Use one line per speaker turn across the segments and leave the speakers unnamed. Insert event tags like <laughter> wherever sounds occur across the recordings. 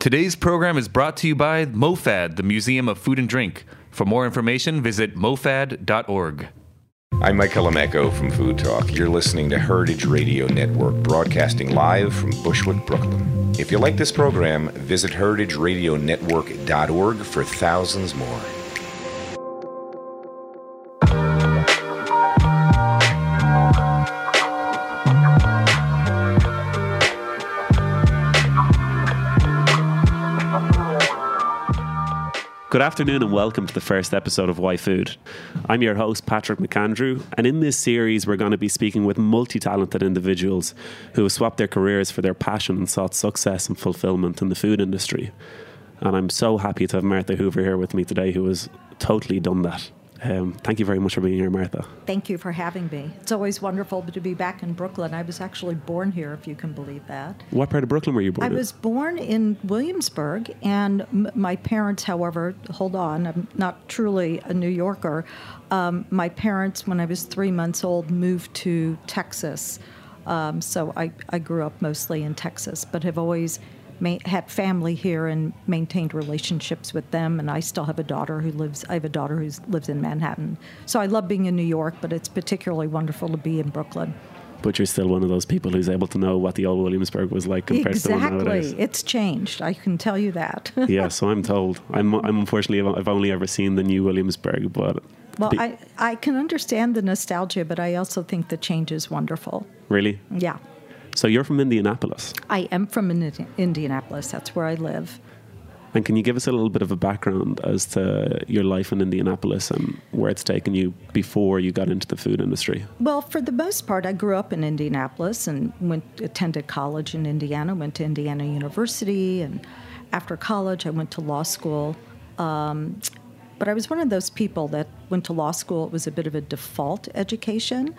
Today's program is brought to you by MoFad, the Museum of Food and Drink. For more information, visit mofad.org.
I'm Mike Colameco from Food Talk. You're listening to Heritage Radio Network, broadcasting live from Bushwick, Brooklyn. If you like this program, visit heritageradionetwork.org for thousands more.
Good afternoon and welcome to the first episode of Why Food. I'm your host, Patrick McAndrew, and in this series, we're going to be speaking with multi talented individuals who have swapped their careers for their passion and sought success and fulfillment in the food industry. And I'm so happy to have Martha Hoover here with me today, who has totally done that. Um, thank you very much for being here, Martha.
Thank you for having me. It's always wonderful to be back in Brooklyn. I was actually born here, if you can believe that.
What part of Brooklyn were you born
I
in?
was born in Williamsburg, and m- my parents, however, hold on, I'm not truly a New Yorker. Um, my parents, when I was three months old, moved to Texas. Um, so I, I grew up mostly in Texas, but have always ma- had family here and maintained relationships with them. And I still have a daughter who lives. I have a daughter who lives in Manhattan. So I love being in New York, but it's particularly wonderful to be in Brooklyn.
but you're still one of those people who's able to know what the old Williamsburg was like compared to the one nowadays.
Exactly, it's changed. I can tell you that. <laughs>
yeah, so I'm told. I'm, I'm unfortunately, I've only ever seen the new Williamsburg, but.
Well,
be-
I, I can understand the nostalgia, but I also think the change is wonderful.
Really?
Yeah.
So you're from Indianapolis.
I am from Indianapolis. That's where I live.
And can you give us a little bit of a background as to your life in Indianapolis and where it's taken you before you got into the food industry?
Well, for the most part, I grew up in Indianapolis and went attended college in Indiana. Went to Indiana University, and after college, I went to law school. Um, but I was one of those people that went to law school. It was a bit of a default education.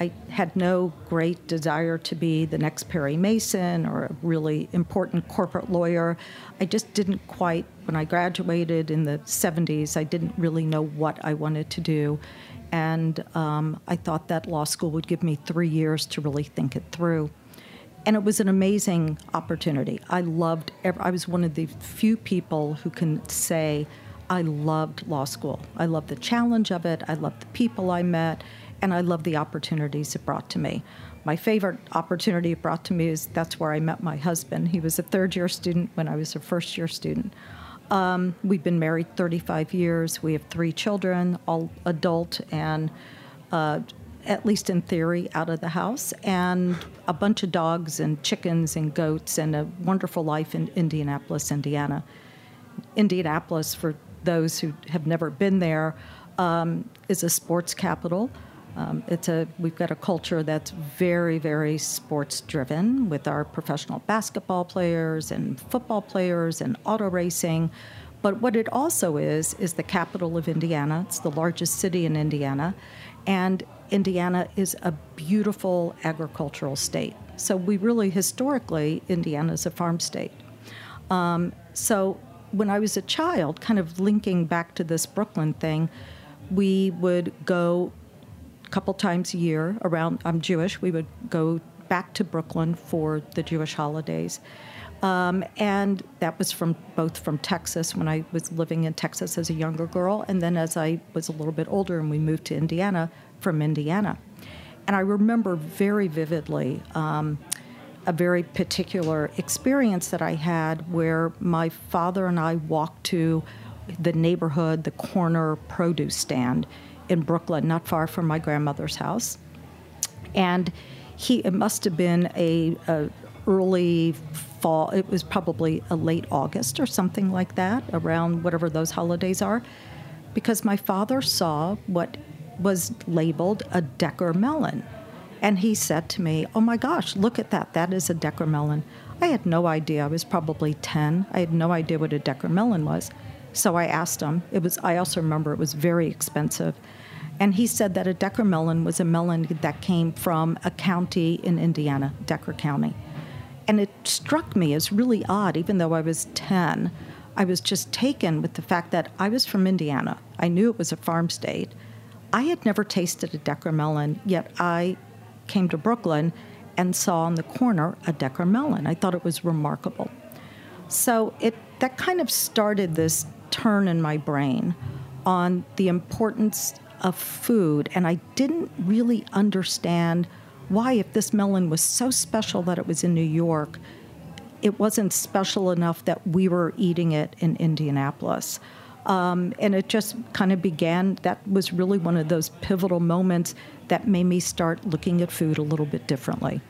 I had no great desire to be the next Perry Mason or a really important corporate lawyer. I just didn't quite, when I graduated in the 70s, I didn't really know what I wanted to do. And um, I thought that law school would give me three years to really think it through. And it was an amazing opportunity. I loved, ev- I was one of the few people who can say, I loved law school. I loved the challenge of it. I loved the people I met, and I love the opportunities it brought to me. My favorite opportunity it brought to me is that's where I met my husband. He was a third year student when I was a first year student. Um, we've been married 35 years. We have three children, all adult and uh, at least in theory, out of the house, and a bunch of dogs and chickens and goats, and a wonderful life in Indianapolis, Indiana. Indianapolis, for those who have never been there, um, is a sports capital. Um, it's a we've got a culture that's very very sports driven with our professional basketball players and football players and auto racing. But what it also is is the capital of Indiana. It's the largest city in Indiana, and Indiana is a beautiful agricultural state. So we really historically Indiana is a farm state. Um, so when I was a child, kind of linking back to this Brooklyn thing, we would go couple times a year around. I'm Jewish. We would go back to Brooklyn for the Jewish holidays. Um, and that was from both from Texas when I was living in Texas as a younger girl, and then as I was a little bit older and we moved to Indiana from Indiana. And I remember very vividly um, a very particular experience that I had where my father and I walked to the neighborhood, the corner produce stand in Brooklyn, not far from my grandmother's house. And he, it must have been a, a early fall, it was probably a late August or something like that, around whatever those holidays are, because my father saw what was labeled a Decker melon. And he said to me, Oh my gosh, look at that. That is a Decker melon. I had no idea. I was probably 10. I had no idea what a Decker melon was. So I asked him. It was I also remember it was very expensive. And he said that a Decker melon was a melon that came from a county in Indiana, Decker County. And it struck me as really odd, even though I was 10. I was just taken with the fact that I was from Indiana. I knew it was a farm state. I had never tasted a Decker melon, yet I came to Brooklyn and saw on the corner a Decker melon. I thought it was remarkable. So it that kind of started this turn in my brain on the importance of food, and I didn't really understand why, if this melon was so special that it was in New York, it wasn't special enough that we were eating it in Indianapolis. Um, and it just kind of began. That was really one of those pivotal moments that made me start looking at food a little bit differently.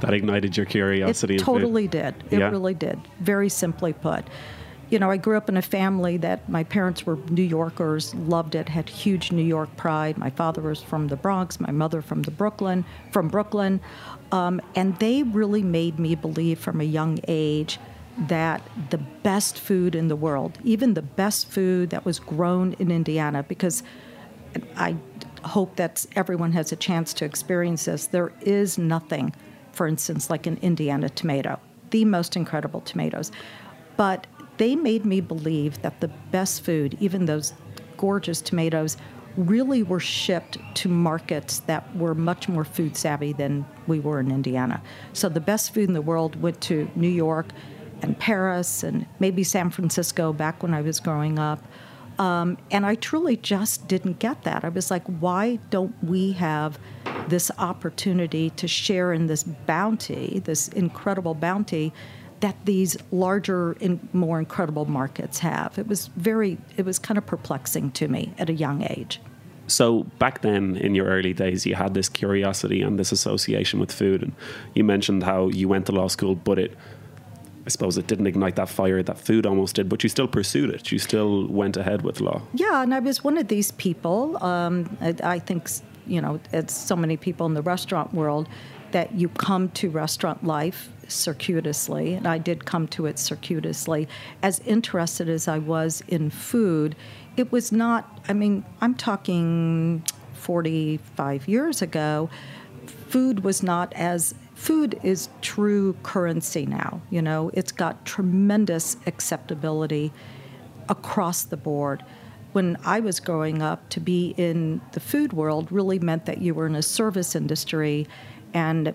That ignited your curiosity.
It totally did. It yeah. really did. Very simply put. You know, I grew up in a family that my parents were New Yorkers, loved it, had huge New York pride. My father was from the Bronx, my mother from the Brooklyn, from Brooklyn, um, and they really made me believe from a young age that the best food in the world, even the best food that was grown in Indiana, because I hope that everyone has a chance to experience this. There is nothing, for instance, like an Indiana tomato, the most incredible tomatoes. But they made me believe that the best food, even those gorgeous tomatoes, really were shipped to markets that were much more food savvy than we were in Indiana. So the best food in the world went to New York and Paris and maybe San Francisco back when I was growing up. Um, and I truly just didn't get that. I was like, why don't we have this opportunity to share in this bounty, this incredible bounty that these larger and more incredible markets have? It was very, it was kind of perplexing to me at a young age.
So back then in your early days, you had this curiosity and this association with food, and you mentioned how you went to law school, but it I suppose it didn't ignite that fire that food almost did, but you still pursued it. You still went ahead with law.
Yeah, and I was one of these people. Um, I, I, think, you know, it's so many people in the restaurant world that you come to restaurant life circuitously, and I did come to it circuitously. As interested as I was in food, it was not, I mean, I'm talking 45 years ago, food was not as food is true currency now. You know, it's got tremendous acceptability across the board. When I was growing up, to be in the food world really meant that you were in a service industry, and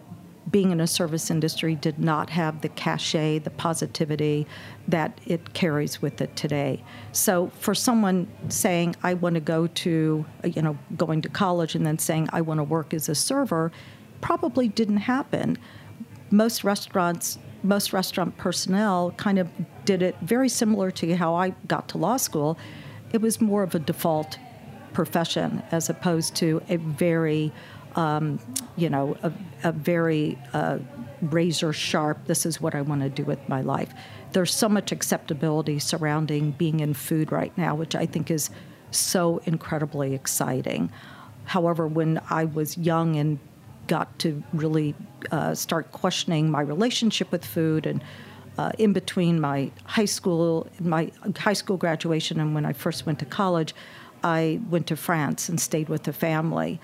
being in a service industry did not have the cachet, the positivity that it carries with it today. So for someone saying, I want to go to, you know, going to college and then saying, I want to work as a server, probably didn't happen. Most restaurants, most restaurant personnel kind of did it very similar to how I got to law school. It was more of a default profession as opposed to a very, um, you know, a, a very uh, razor sharp, this is what I want to do with my life. There's so much acceptability surrounding being in food right now, which I think is so incredibly exciting. However, when I was young and got to really uh, start questioning my relationship with food and uh, in between my high school my high school graduation and when I first went to college, I went to France and stayed with the family.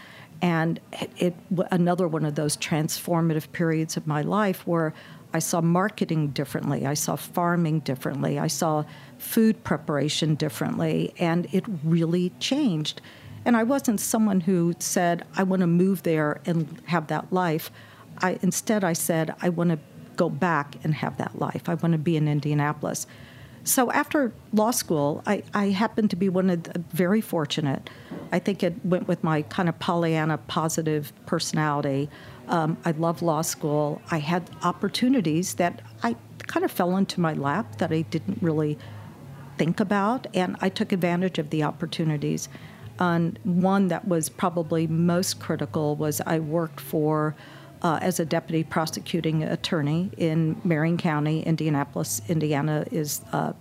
And it, it another one of those transformative periods of my life where I saw marketing differently, I saw farming differently, I saw food preparation differently, and it really changed. And I wasn't someone who said, I want to move there and have that life. I, instead, I said, I want to go back and have that life. I want to be in Indianapolis. So after law school, I, I happened to be one of the very fortunate. I think it went with my kind of Pollyanna positive personality. Um, I love law school. I had opportunities that I kind of fell into my lap that I didn't really think about, and I took advantage of the opportunities. And one that was probably most critical was I worked for uh, as a deputy prosecuting attorney in Marion County, Indianapolis, Indiana is uh,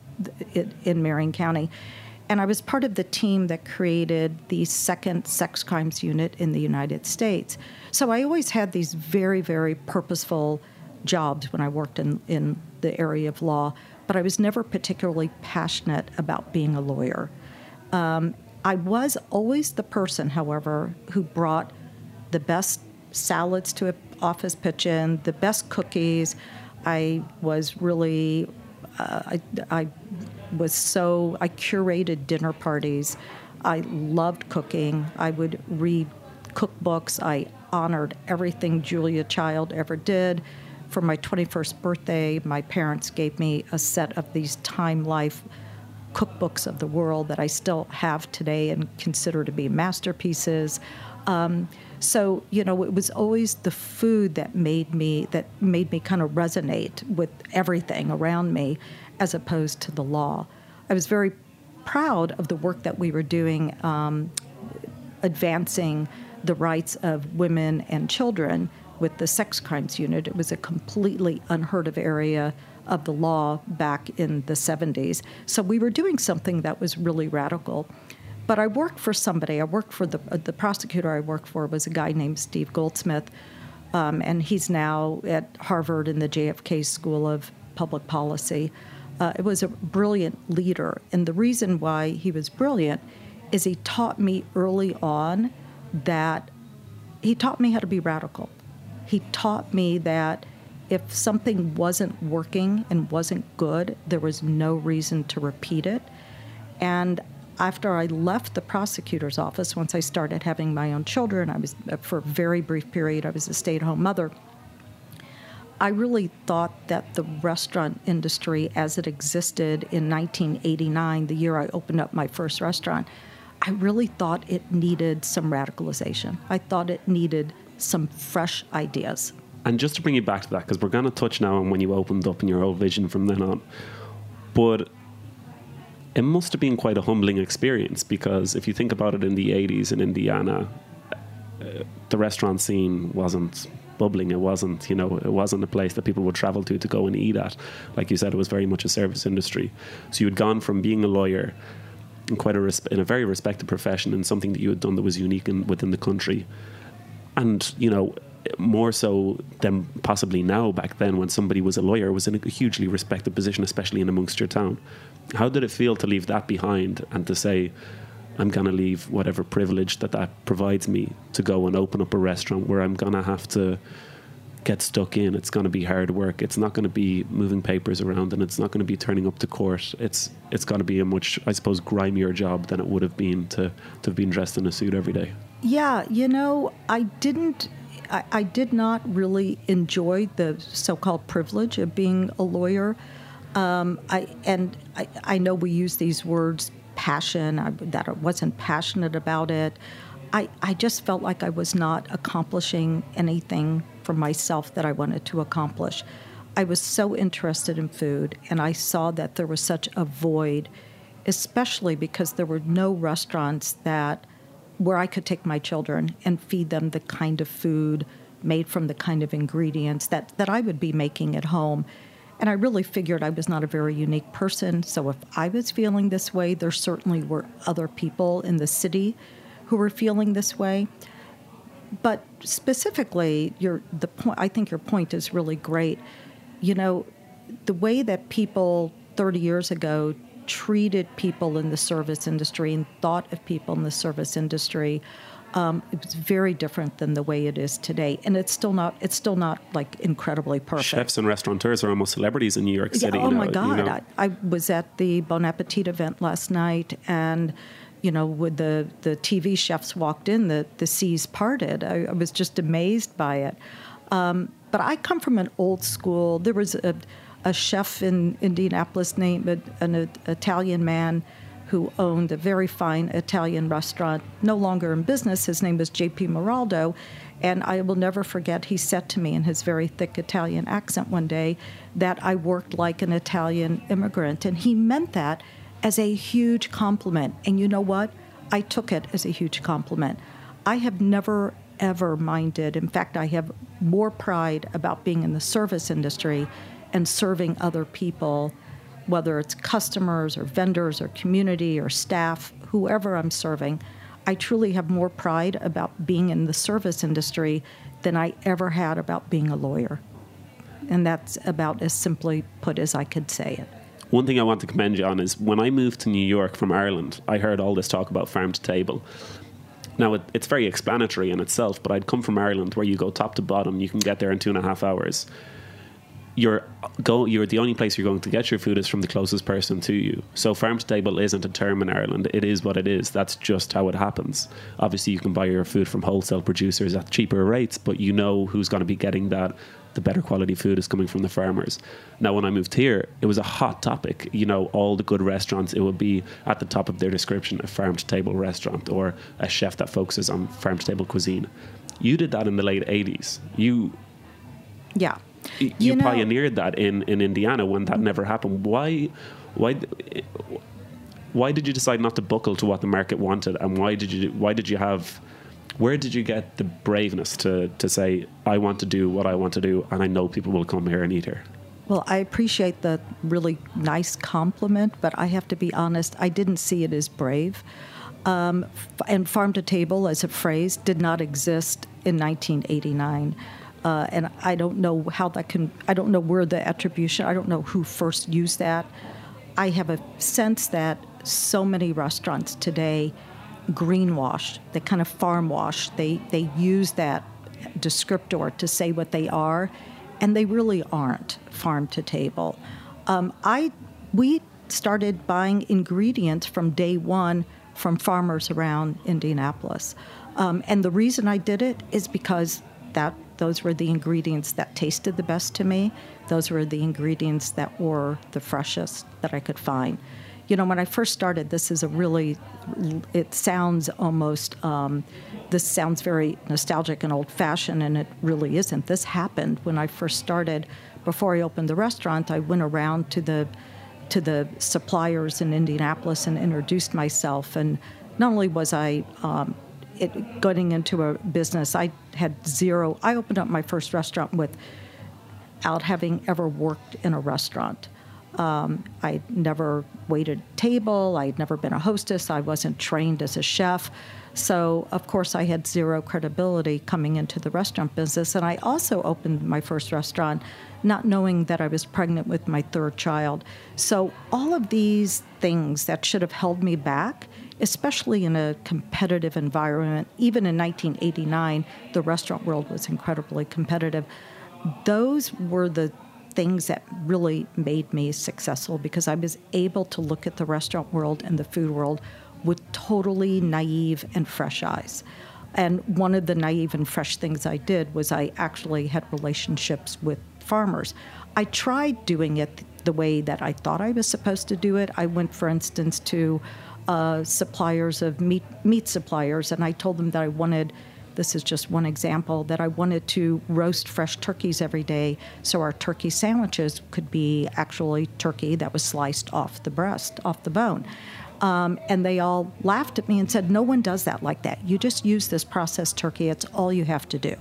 in Marion County. And I was part of the team that created the second sex crimes unit in the United States. So I always had these very, very purposeful jobs when I worked in, in the area of law, but I was never particularly passionate about being a lawyer. Um, I was always the person, however, who brought the best salads to an office pitch in, the best cookies. I was really, uh, I, I was so, I curated dinner parties. I loved cooking. I would read cookbooks. I honored everything Julia Child ever did for my 21st birthday, my parents gave me a set of these Time Life cookbooks of the world that I still have today and consider to be masterpieces. Um, so you know, it was always the food that made me that made me kind of resonate with everything around me, as opposed to the law. I was very proud of the work that we were doing, um, advancing the rights of women and children with the sex crimes unit. It was a completely unheard of area of the law back in the 70s. So we were doing something that was really radical. But I worked for somebody. I worked for the uh, the prosecutor I worked for was a guy named Steve Goldsmith, um, and he's now at Harvard in the JFK School of Public Policy. Uh, it was a brilliant leader, and the reason why he was brilliant is he taught me early on that he taught me how to be radical. He taught me that if something wasn't working and wasn't good, there was no reason to repeat it. And after I left the prosecutor's office, once I started having my own children, I was for a very brief period, I was a stay at home mother. I really thought that the restaurant industry as it existed in 1989, the year I opened up my first restaurant, I really thought it needed some radicalization. I thought it needed some fresh ideas.
And just to bring you back to that, because we're going to touch now on when you opened up and your old vision from then on. But it must have been quite a humbling experience because if you think about it in the 80s in Indiana, uh, the restaurant scene wasn't bubbling. It wasn't, you know, it wasn't a place that people would travel to to go and eat at. Like you said, it was very much a service industry. So you had gone from being a lawyer in quite a res- in a very respected profession and something that you had done that was unique in, within the country, and you know more so than possibly now back then when somebody was a lawyer was in a hugely respected position especially in amongst your town how did it feel to leave that behind and to say i'm going to leave whatever privilege that that provides me to go and open up a restaurant where i'm going to have to get stuck in? It's going to be hard work. It's not going to be moving papers around and it's not going to be turning up to court. It's it's going to be a much i suppose grimier job than it would have been to to have been dressed in a suit every day.
Yeah you know i didn't I, I did not really enjoy the so-called privilege of being a lawyer. Um, I and I, I, know we use these words passion I, that I wasn't passionate about it. I, I just felt like I was not accomplishing anything for myself that I wanted to accomplish. I was so interested in food, and I saw that there was such a void, especially because there were no restaurants that where I could take my children and feed them the kind of food made from the kind of ingredients that, that I would be making at home. And I really figured I was not a very unique person. So if I was feeling this way, there certainly were other people in the city who were feeling this way. But specifically, your the point I think your point is really great. You know, the way that people 30 years ago treated people in the service industry and thought of people in the service industry um, it was very different than the way it is today, and it's still not. It's still not like incredibly perfect.
Chefs and restaurateurs are almost celebrities in New York City.
Yeah, oh
now,
my God!
You know?
I, I, was at the Bon Appetit event last night, and you know, when the the TV chefs walked in, the the seas parted. I, I was just amazed by it. Um, but I come from an old school. There was a a chef in Indianapolis named an, an Italian man who owned a very fine Italian restaurant, no longer in business. His name was J.P. Maraldo. And I will never forget, he said to me in his very thick Italian accent one day that I worked like an Italian immigrant. And he meant that as a huge compliment. And you know what? I took it as a huge compliment. I have never, ever minded. In fact, I have more pride about being in the service industry and serving other people, whether it's customers or vendors or community or staff, whoever I'm serving. I truly have more pride about being in the service industry than I ever had about being a lawyer. And that's about as simply put as I could say it.
One thing I want to commend you on is when I moved to New York from Ireland, I heard all this talk about farm to table. Now, it, it's very explanatory in itself, but I'd come from Ireland where you go top to bottom, you can get there in two and a half hours you're go you're the only place you're going to get your food is from the closest person to you. So farm to table isn't a term in Ireland. It is what it is. That's just how it happens. Obviously, you can buy your food from wholesale producers at cheaper rates, but you know who's going to be getting that. The better quality food is coming from the farmers. Now, when I moved here, it was a hot topic. You know, all the good restaurants, it would be at the top of their description a farm to table restaurant or a chef that focuses on farm to table cuisine. You did that in the late 80s. You
Yeah.
You,
You know-
pioneered that in, in Indiana when that never happened. Why, why, why did you decide not to buckle to what the market wanted, and why did you why did you have, where did you get the braveness to to say I want to do what I want to do, and I know people will come here and eat here.
Well, I appreciate the really nice compliment, but I have to be honest, I didn't see it as brave. Um, and farm to table as a phrase did not exist in 1989. Uh, and I don't know how that can, I don't know where the attribution, I don't know who first used that. I have a sense that so many restaurants today greenwash, they kind of farm wash. They, they use that descriptor to say what they are, and they really aren't farm to table. Um, I, we started buying ingredients from day one from farmers around Indianapolis. Um, and the reason I did it is because that those were the ingredients that tasted the best to me. Those were the ingredients that were the freshest that I could find. You know, when I first started, this is a really, it sounds almost, um, this sounds very nostalgic and old fashioned, and it really isn't. This happened when I first started. Before I opened the restaurant, I went around to the to the suppliers in Indianapolis and introduced myself. And not only was I um, it, getting into a business, I had zero. I opened up my first restaurant without having ever worked in a restaurant. Um, I'd never waited table. I'd never been a hostess. I wasn't trained as a chef. So, of course, I had zero credibility coming into the restaurant business. And I also opened my first restaurant not knowing that I was pregnant with my third child. So, all of these things that should have held me back, especially in a competitive environment, even in 1989, the restaurant world was incredibly competitive. Those were the things that really made me successful because I was able to look at the restaurant world and the food world with totally naive and fresh eyes. And one of the naive and fresh things I did was I actually had relationships with farmers. I tried doing it the way that I thought I was supposed to do it. I went, for instance, to uh, suppliers of meat, meat suppliers, and I told them that I wanted this is just one example that I wanted to roast fresh turkeys every day so our turkey sandwiches could be actually turkey that was sliced off the breast, off the bone. Um, and they all laughed at me and said, No one does that like that. You just use this processed turkey, it's all you have to do.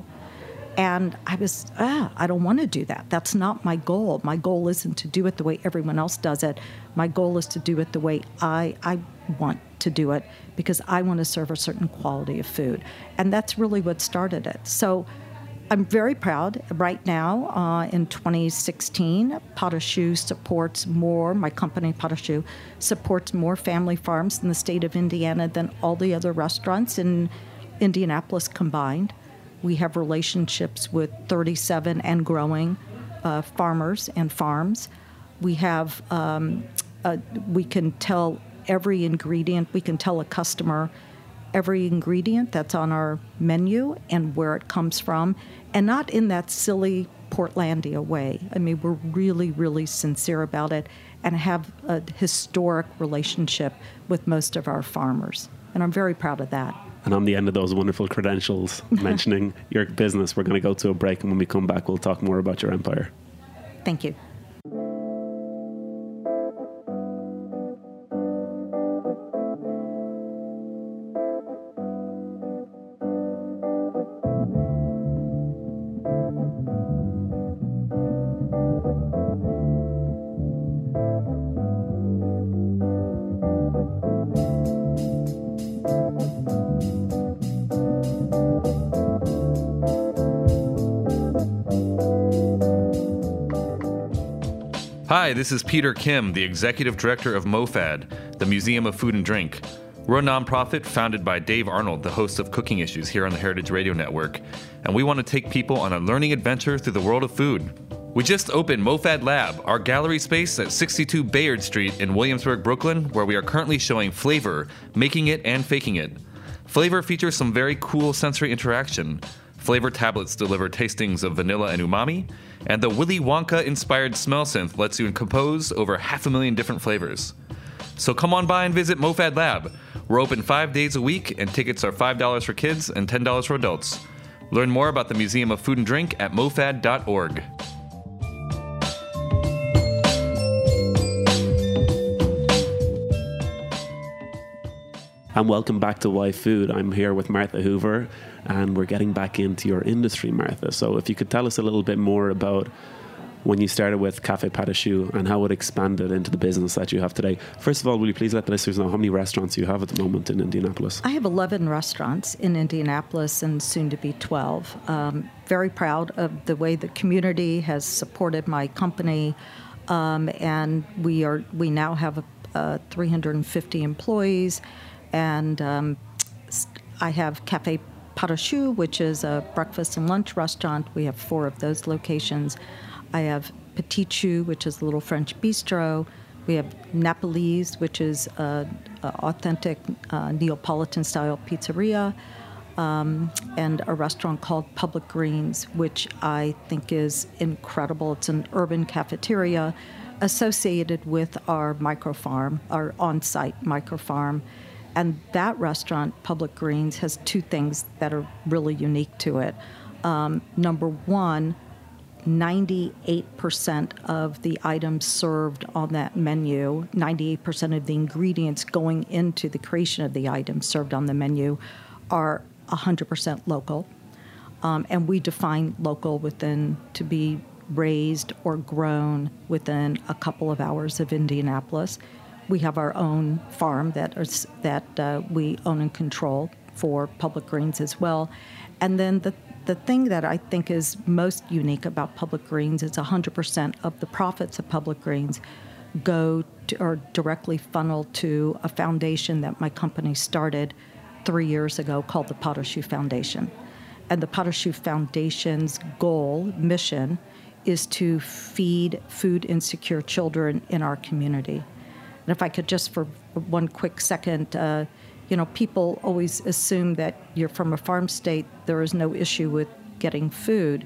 And I was, ah, I don't want to do that. That's not my goal. My goal isn't to do it the way everyone else does it. My goal is to do it the way I, I want to do it because I want to serve a certain quality of food. And that's really what started it. So I'm very proud. Right now, uh, in 2016, Patachou supports more, my company Patachou supports more family farms in the state of Indiana than all the other restaurants in Indianapolis combined. We have relationships with 37 and growing uh, farmers and farms. We have, um, uh, we can tell every ingredient, we can tell a customer every ingredient that's on our menu and where it comes from, and not in that silly Portlandia way. I mean, we're really, really sincere about it and have a historic relationship with most of our farmers. And I'm very proud of that.
And on the end of those wonderful credentials <laughs> mentioning your business, we're going to go to a break, and when we come back, we'll talk more about your empire.
Thank you.
This is Peter Kim, the executive director of MoFad, the Museum of Food and Drink. We're a nonprofit founded by Dave Arnold, the host of Cooking Issues here on the Heritage Radio Network, and we want to take people on a learning adventure through the world of food. We just opened MoFad Lab, our gallery space at 62 Bayard Street in Williamsburg, Brooklyn, where we are currently showing Flavor, Making It and Faking It. Flavor features some very cool sensory interaction. Flavor tablets deliver tastings of vanilla and umami, and the Willy Wonka inspired smell synth lets you compose over half a million different flavors. So come on by and visit MoFad Lab. We're open five days a week, and tickets are $5 for kids and $10 for adults. Learn more about the Museum of Food and Drink at mofad.org.
And welcome back to Why Food. I'm here with Martha Hoover, and we're getting back into your industry, Martha. So, if you could tell us a little bit more about when you started with Cafe Pas and how it expanded into the business that you have today. First of all, will you please let the listeners know how many restaurants you have at the moment in Indianapolis?
I have 11 restaurants in Indianapolis and soon to be 12. Um, very proud of the way the community has supported my company, um, and we are we now have uh, 350 employees and um, I have Cafe Patachou, which is a breakfast and lunch restaurant. We have four of those locations. I have Petite Chou, which is a little French bistro. We have Napolese, which is an authentic uh, Neapolitan style pizzeria. Um, and a restaurant called Public Greens, which I think is incredible. It's an urban cafeteria associated with our micro farm, our on site micro farm. And that restaurant, Public Greens, has two things that are really unique to it. Um, number one, 98% of the items served on that menu, 98% of the ingredients going into the creation of the items served on the menu are 100% local. Um, and we define local within to be raised or grown within a couple of hours of Indianapolis we have our own farm that that uh, we own and control for public greens as well. And then the the thing that I think is most unique about public greens is 100% of the profits of public greens go to, or directly funnel to a foundation that my company started three years ago called the Patachou Foundation. And the Patachou Foundation's goal, mission, is to feed food insecure children in our community. And if I could just for one quick second, uh, you know, people always assume that you're from a farm state, there is no issue with getting food.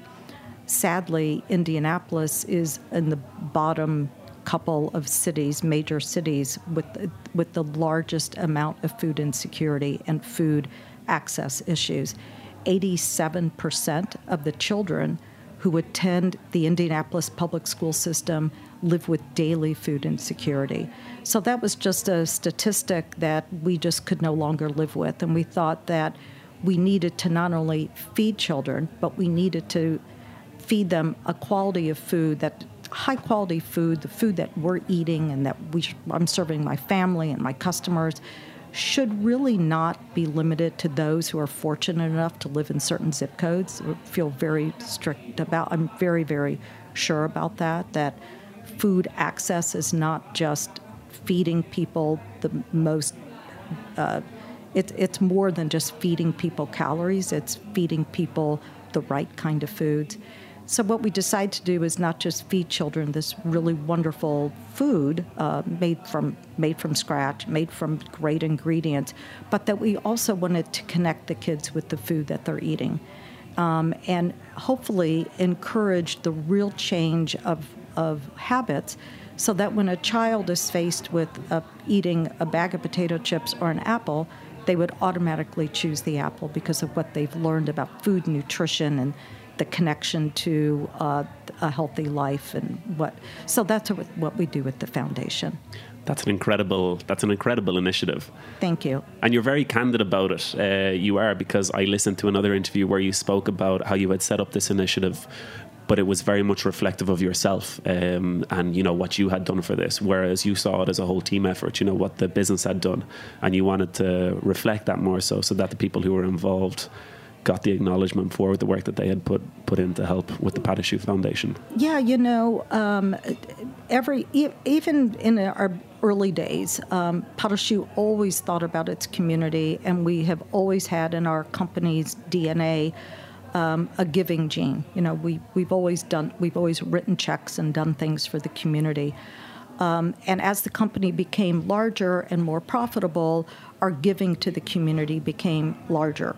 Sadly, Indianapolis is in the bottom couple of cities, major cities, with with the largest amount of food insecurity and food access issues. 87% of the children who attend the Indianapolis public school system live with daily food insecurity. So that was just a statistic that we just could no longer live with. And we thought that we needed to not only feed children, but we needed to feed them a quality of food that high quality food, the food that we're eating and that we, I'm serving my family and my customers, should really not be limited to those who are fortunate enough to live in certain zip codes. I feel very strict about. I'm very, very sure about that. That food access is not just feeding people the most. Uh, it, it's more than just feeding people calories. It's feeding people the right kind of foods. So what we decided to do is not just feed children this really wonderful food uh, made from made from scratch, made from great ingredients, but that we also wanted to connect the kids with the food that they're eating, um, and hopefully encourage the real change of of habits, so that when a child is faced with uh, eating a bag of potato chips or an apple, they would automatically choose the apple because of what they've learned about food nutrition and the connection to uh, a healthy life and what. So that's what we do with the foundation.
That's an incredible. That's an incredible initiative.
Thank you.
And you're very candid about it. Uh, you are because I listened to another interview where you spoke about how you had set up this initiative but it was very much reflective of yourself um, and you know what you had done for this whereas you saw it as a whole team effort you know what the business had done and you wanted to reflect that more so so that the people who were involved got the acknowledgement for the work that they had put put in to help with the Pas Foundation.
Yeah, you know, um, every even in our early days, um, always thought about its community, and we have always had in our company's DNA um, a giving gene. You know, we we've always done we've always written checks and done things for the community. Um, and as the company became larger and more profitable, our giving to the community became larger.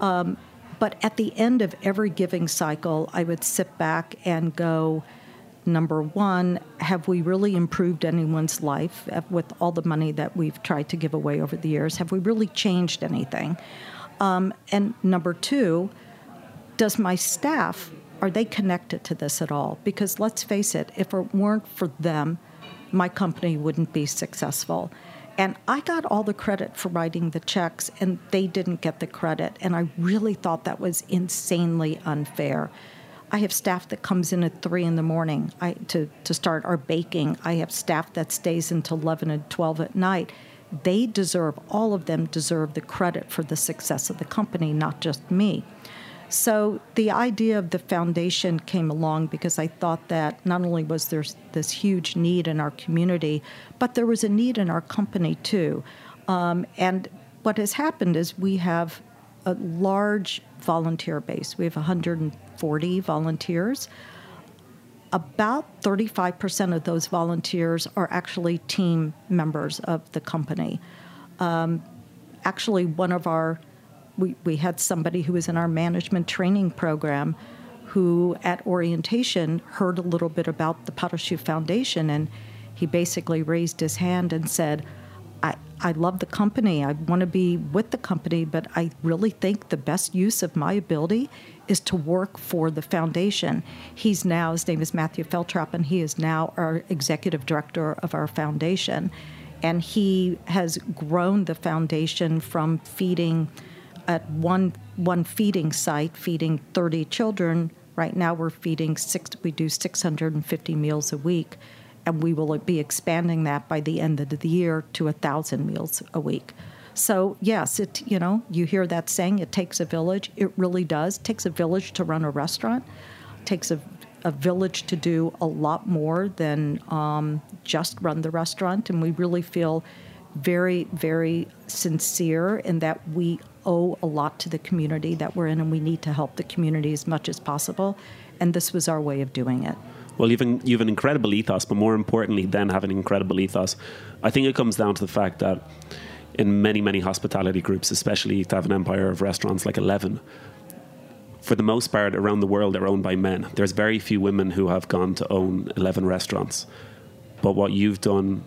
Um, but at the end of every giving cycle, I would sit back and go, number one, have we really improved anyone's life with all the money that we've tried to give away over the years? Have we really changed anything? Um, and number two, does my staff are they connected to this at all? Because let's face it, if it weren't for them, my company wouldn't be successful. And I got all the credit for writing the checks, and they didn't get the credit. And I really thought that was insanely unfair. I have staff that comes in at three in the morning I, to, to start our baking. I have staff that stays until 11 and 12 at night. They deserve, all of them deserve the credit for the success of the company, not just me. So the idea of the foundation came along because I thought that not only was there this huge need in our community, but there was a need in our company too. Um, and what has happened is we have a large volunteer base. We have 140 volunteers. About 35% of those volunteers are actually team members of the company. Um, actually, one of our we, we had somebody who was in our management training program who at orientation heard a little bit about the Patachou Foundation and he basically raised his hand and said, I, I love the company. I want to be with the company, but I really think the best use of my ability is to work for the foundation. He's now, his name is Matthew Feltrap, and he is now our executive director of our foundation. And he has grown the foundation from feeding at one one feeding site, feeding 30 children. Right now, we're feeding six. We do 650 meals a week, and we will be expanding that by the end of the year to a thousand meals a week. So yes, it you know you hear that saying it takes a village. It really does. It takes a village to run a restaurant. It takes a a village to do a lot more than um, just run the restaurant, and we really feel very, very sincere in that we owe a lot to the community that we're in and we need to help the community as much as possible. And this was our way of doing it.
Well, you've an, you've an incredible ethos, but more importantly than having an incredible ethos, I think it comes down to the fact that in many, many hospitality groups, especially to have an empire of restaurants like 11, for the most part around the world, they're owned by men. There's very few women who have gone to own 11 restaurants. But what you've done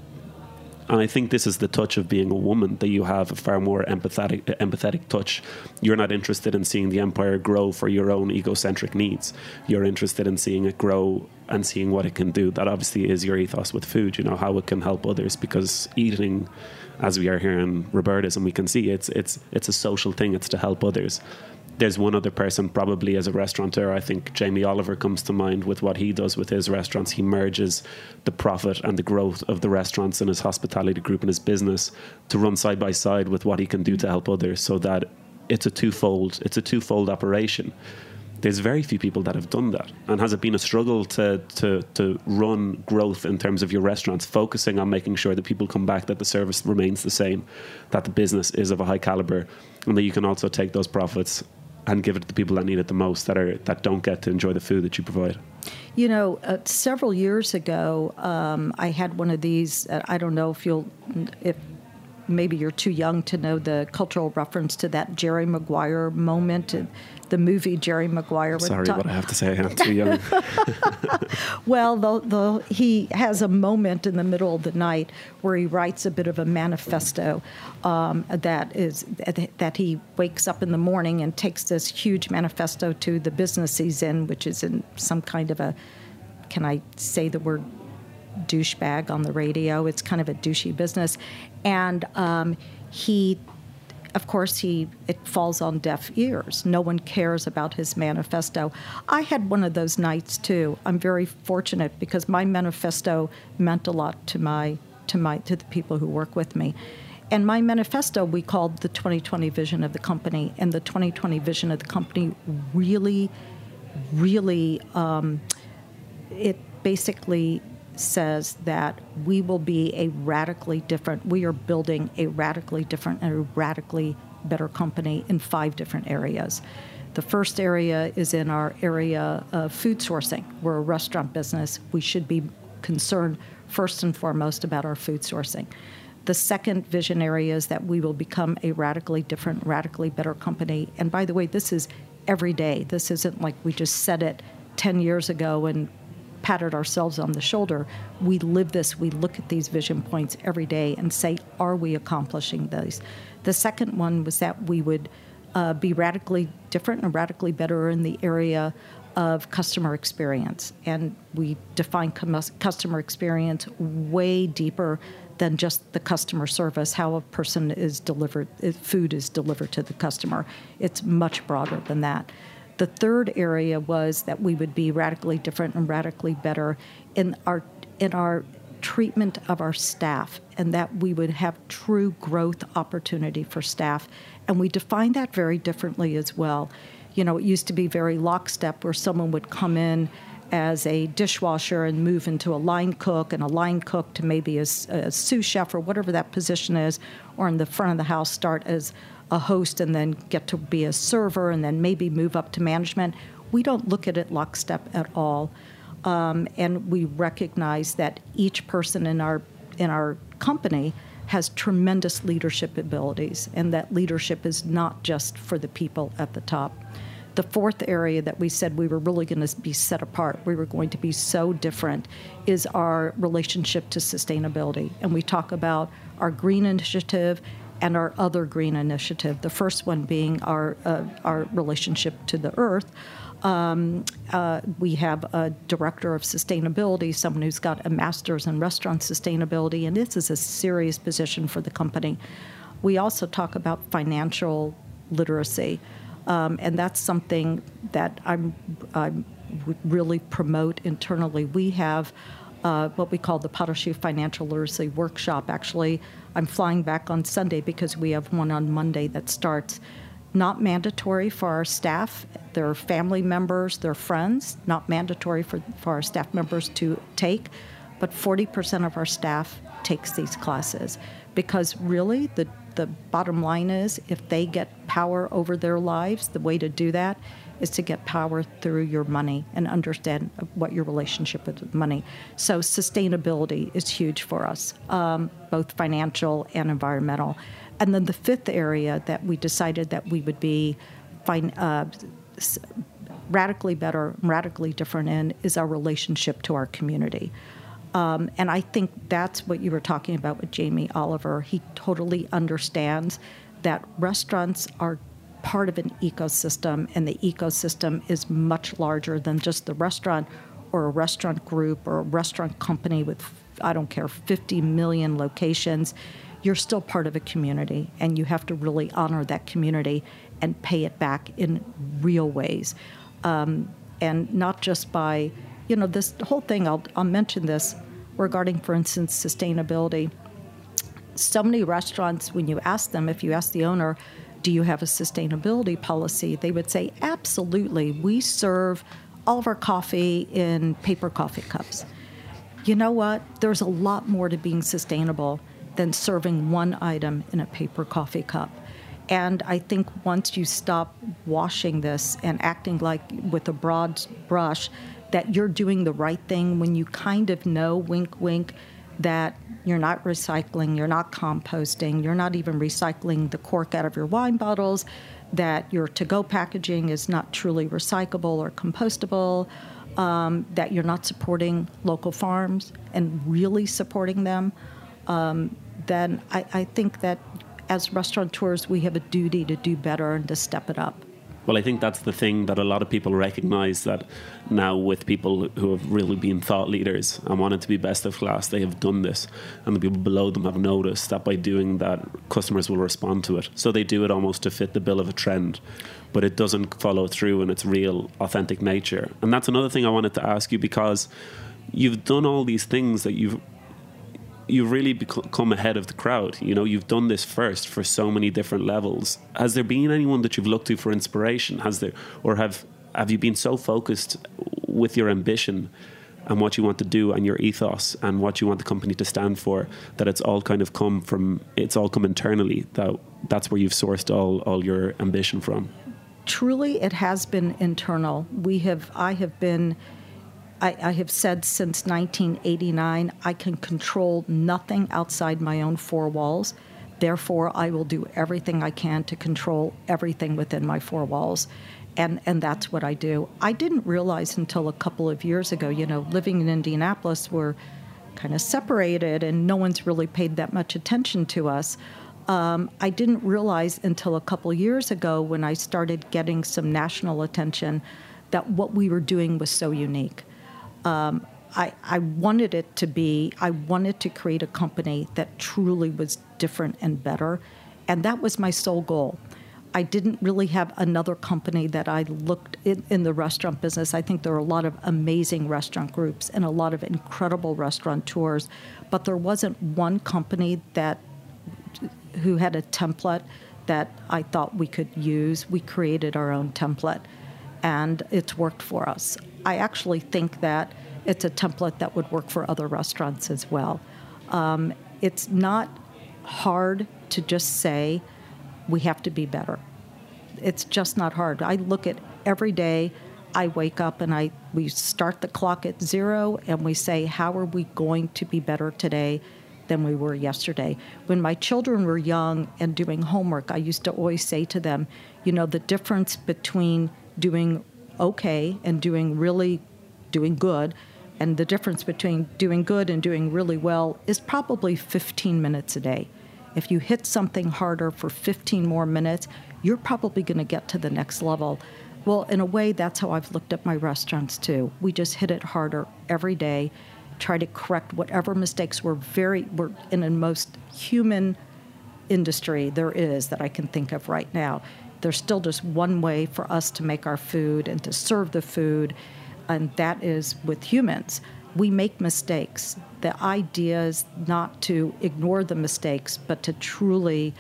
and I think this is the touch of being a woman that you have a far more empathetic empathetic touch. You're not interested in seeing the empire grow for your own egocentric needs. You're interested in seeing it grow and seeing what it can do. That obviously is your ethos with food. You know how it can help others because eating, as we are here in Roberta's, and we can see it's it's it's a social thing. It's to help others there's one other person probably as a restaurateur. I think Jamie Oliver comes to mind with what he does with his restaurants. He merges the profit and the growth of the restaurants in his hospitality group and his business to run side by side with what he can do to help others, so that it's a twofold it's a twofold operation. There's very few people that have done that. And has it been a struggle to, to, to run growth in terms of your restaurants, focusing on making sure that people come back, that the service remains the same, that the business is of a high caliber, and that you can also take those profits and give it to the people that need it the most that are that don't get to enjoy the food that you provide?
You know, uh, several years ago, um, I had one of these. Uh, I don't know if you'll if maybe you're too young to know the cultural reference to that Jerry Maguire moment the movie Jerry Maguire.
Sorry, ta- but I have to say I'm <laughs> too young. <laughs>
well, the, the, he has a moment in the middle of the night where he writes a bit of a manifesto um, that is that he wakes up in the morning and takes this huge manifesto to the business he's in, which is in some kind of a can I say the word douchebag on the radio? It's kind of a douchey business, and um, he of course, he it falls on deaf ears. No one cares about his manifesto. I had one of those nights too. I'm very fortunate because my manifesto meant a lot to my to my to the people who work with me. And my manifesto we called the 2020 vision of the company, and the 2020 vision of the company really, really, um, it basically says that we will be a radically different, we are building a radically different and a radically better company in five different areas. The first area is in our area of food sourcing. We're a restaurant business. We should be concerned first and foremost about our food sourcing. The second vision area is that we will become a radically different, radically better company. And by the way, this is every day. This isn't like we just said it 10 years ago and patted ourselves on the shoulder. We live this, we look at these vision points every day and say, are we accomplishing those? The second one was that we would uh, be radically different and radically better in the area of customer experience. And we define com- customer experience way deeper than just the customer service, how a person is delivered, food is delivered to the customer. It's much broader than that. The third area was that we would be radically different and radically better in our in our treatment of our staff and that we would have true growth opportunity for staff. And we define that very differently as well. You know, it used to be very lockstep where someone would come in as a dishwasher and move into a line cook and a line cook to maybe a, a sous chef or whatever that position is, or in the front of the house start as a host and then get to be a server and then maybe move up to management. We don't look at it lockstep at all. Um, and we recognize that each person in our in our company has tremendous leadership abilities, and that leadership is not just for the people at the top. The fourth area that we said we were really going to be set apart, we were going to be so different, is our relationship to sustainability. And we talk about our green initiative and our other green initiative. The first one being our uh, our relationship to the earth. Um, uh, we have a director of sustainability, someone who's got a master's in restaurant sustainability, and this is a serious position for the company. We also talk about financial literacy. Um, and that's something that I'm, I really promote internally. We have uh, what we call the Patachou Financial Literacy Workshop. Actually, I'm flying back on Sunday because we have one on Monday that starts. Not mandatory for our staff, their family members, their friends, not mandatory for, for our staff members to take, but 40% of our staff takes these classes because really the the bottom line is if they get power over their lives, the way to do that is to get power through your money and understand what your relationship with money. So sustainability is huge for us, um, both financial and environmental. And then the fifth area that we decided that we would be uh, radically better, radically different in is our relationship to our community. Um, and I think that's what you were talking about with Jamie Oliver. He totally understands that restaurants are part of an ecosystem, and the ecosystem is much larger than just the restaurant or a restaurant group or a restaurant company with, I don't care, 50 million locations. You're still part of a community, and you have to really honor that community and pay it back in real ways. Um, and not just by, you know, this whole thing, I'll, I'll mention this regarding, for instance, sustainability. So many restaurants, when you ask them, if you ask the owner, do you have a sustainability policy? They would say, absolutely. We serve all of our coffee in paper coffee cups. You know what? There's a lot more to being sustainable than serving one item in a paper coffee cup. And I think once you stop washing this and acting like with a broad brush that you're doing the right thing when you kind of know, wink, wink, that you're not recycling, you're not composting, you're not even recycling the cork out of your wine bottles, that your to go packaging is not truly recyclable or compostable, um, that you're not supporting local farms and really supporting them, um, then I, I think that as restaurateurs, we have a duty to do better and to step it up.
Well, I think that's the thing that a lot of people recognize that now with people who have really been thought leaders and wanted to be best of class, they have done this. And the people below them have noticed that by doing that, customers will respond to it. So they do it almost to fit the bill of a trend, but it doesn't follow through in its real, authentic nature. And that's another thing I wanted to ask you because you've done all these things that you've you've really become ahead of the crowd. You know, you've done this first for so many different levels. Has there been anyone that you've looked to for inspiration? Has there, or have have you been so focused with your ambition and what you want to do and your ethos and what you want the company to stand for that it's all kind of come from it's all come internally that that's where you've sourced all all your ambition from
truly, it has been internal. We have, I have been, I, I have said since 1989, I can control nothing outside my own four walls. Therefore, I will do everything I can to control everything within my four walls. And, and that's what I do. I didn't realize until a couple of years ago, you know, living in Indianapolis, we're kind of separated and no one's really paid that much attention to us. Um, I didn't realize until a couple years ago when I started getting some national attention that what we were doing was so unique. Um, I, I wanted it to be, I wanted to create a company that truly was different and better. And that was my sole goal. I didn't really have another company that I looked in, in, the restaurant business. I think there are a lot of amazing restaurant groups and a lot of incredible restaurateurs, but there wasn't one company that who had a template that I thought we could use. We created our own template, and it's worked for us. I actually think that it's a template that would work for other restaurants as well. Um, it's not hard to just say we have to be better. It's just not hard. I look at every day. I wake up and I we start the clock at zero and we say how are we going to be better today than we were yesterday. When my children were young and doing homework, I used to always say to them, you know, the difference between doing okay and doing really doing good and the difference between doing good and doing really well is probably 15 minutes a day. If you hit something harder for 15 more minutes, you're probably going to get to the next level. Well, in a way, that's how I've looked at my restaurants too. We just hit it harder every day try to correct whatever mistakes were very were in the most human industry there is that I can think of right now. There's still just one way for us to make our food and to serve the food, and that is with humans. We make mistakes. The idea is not to ignore the mistakes, but to truly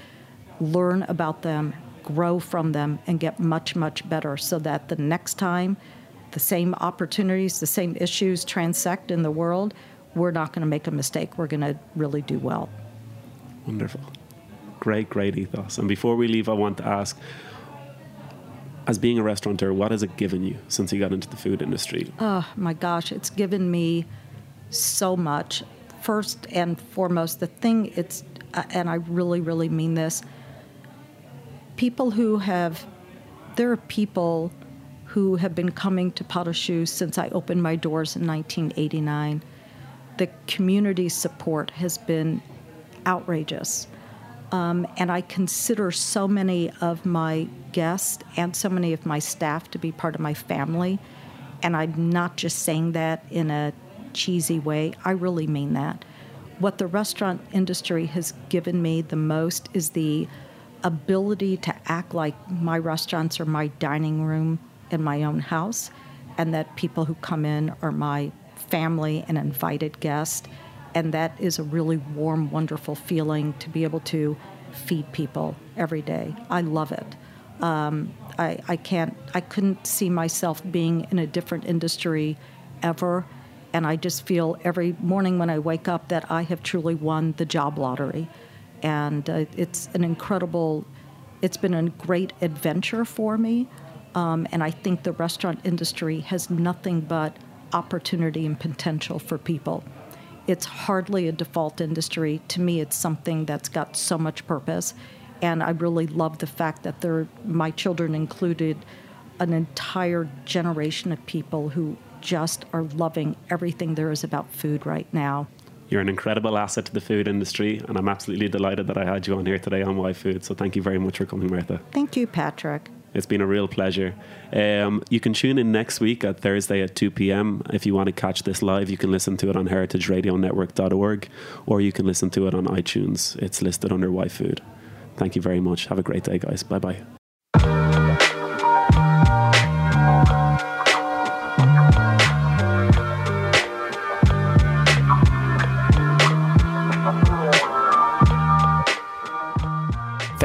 learn about them, grow from them, and get much, much better so that the next time the same opportunities, the same issues transect in the world, we're not going to make a mistake. We're going to really do well.
Wonderful. Great, great ethos. And before we leave, I want to ask as being a restaurateur, what has it given you since you got into the food industry?
Oh, my gosh, it's given me so much. First and foremost, the thing it's, uh, and I really, really mean this people who have, there are people who have been coming to Pas since I opened my doors in 1989. The community support has been outrageous. Um, and I consider so many of my guests and so many of my staff to be part of my family. And I'm not just saying that in a cheesy way, I really mean that. What the restaurant industry has given me the most is the ability to act like my restaurants are my dining room in my own house, and that people who come in are my family and invited guests. And that is a really warm, wonderful feeling to be able to feed people every day. I love it. Um, I, I can't, I couldn't see myself being in a different industry ever. And I just feel every morning when I wake up that I have truly won the job lottery. And uh, it's an incredible, it's been a great adventure for me. Um, and I think the restaurant industry has nothing but opportunity and potential for people. It's hardly a default industry. To me, it's something that's got so much purpose. And I really love the fact that there, my children included an entire generation of people who just are loving everything there is about food right now.
You're an incredible asset to the food industry, and I'm absolutely delighted that I had you on here today on Why Food. So thank you very much for coming, Martha.
Thank you, Patrick.
It's been a real pleasure. Um, you can tune in next week at Thursday at 2 p.m. If you want to catch this live, you can listen to it on heritageradionetwork.org or you can listen to it on iTunes. It's listed under Why Food. Thank you very much. Have a great day, guys. Bye bye.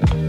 thank you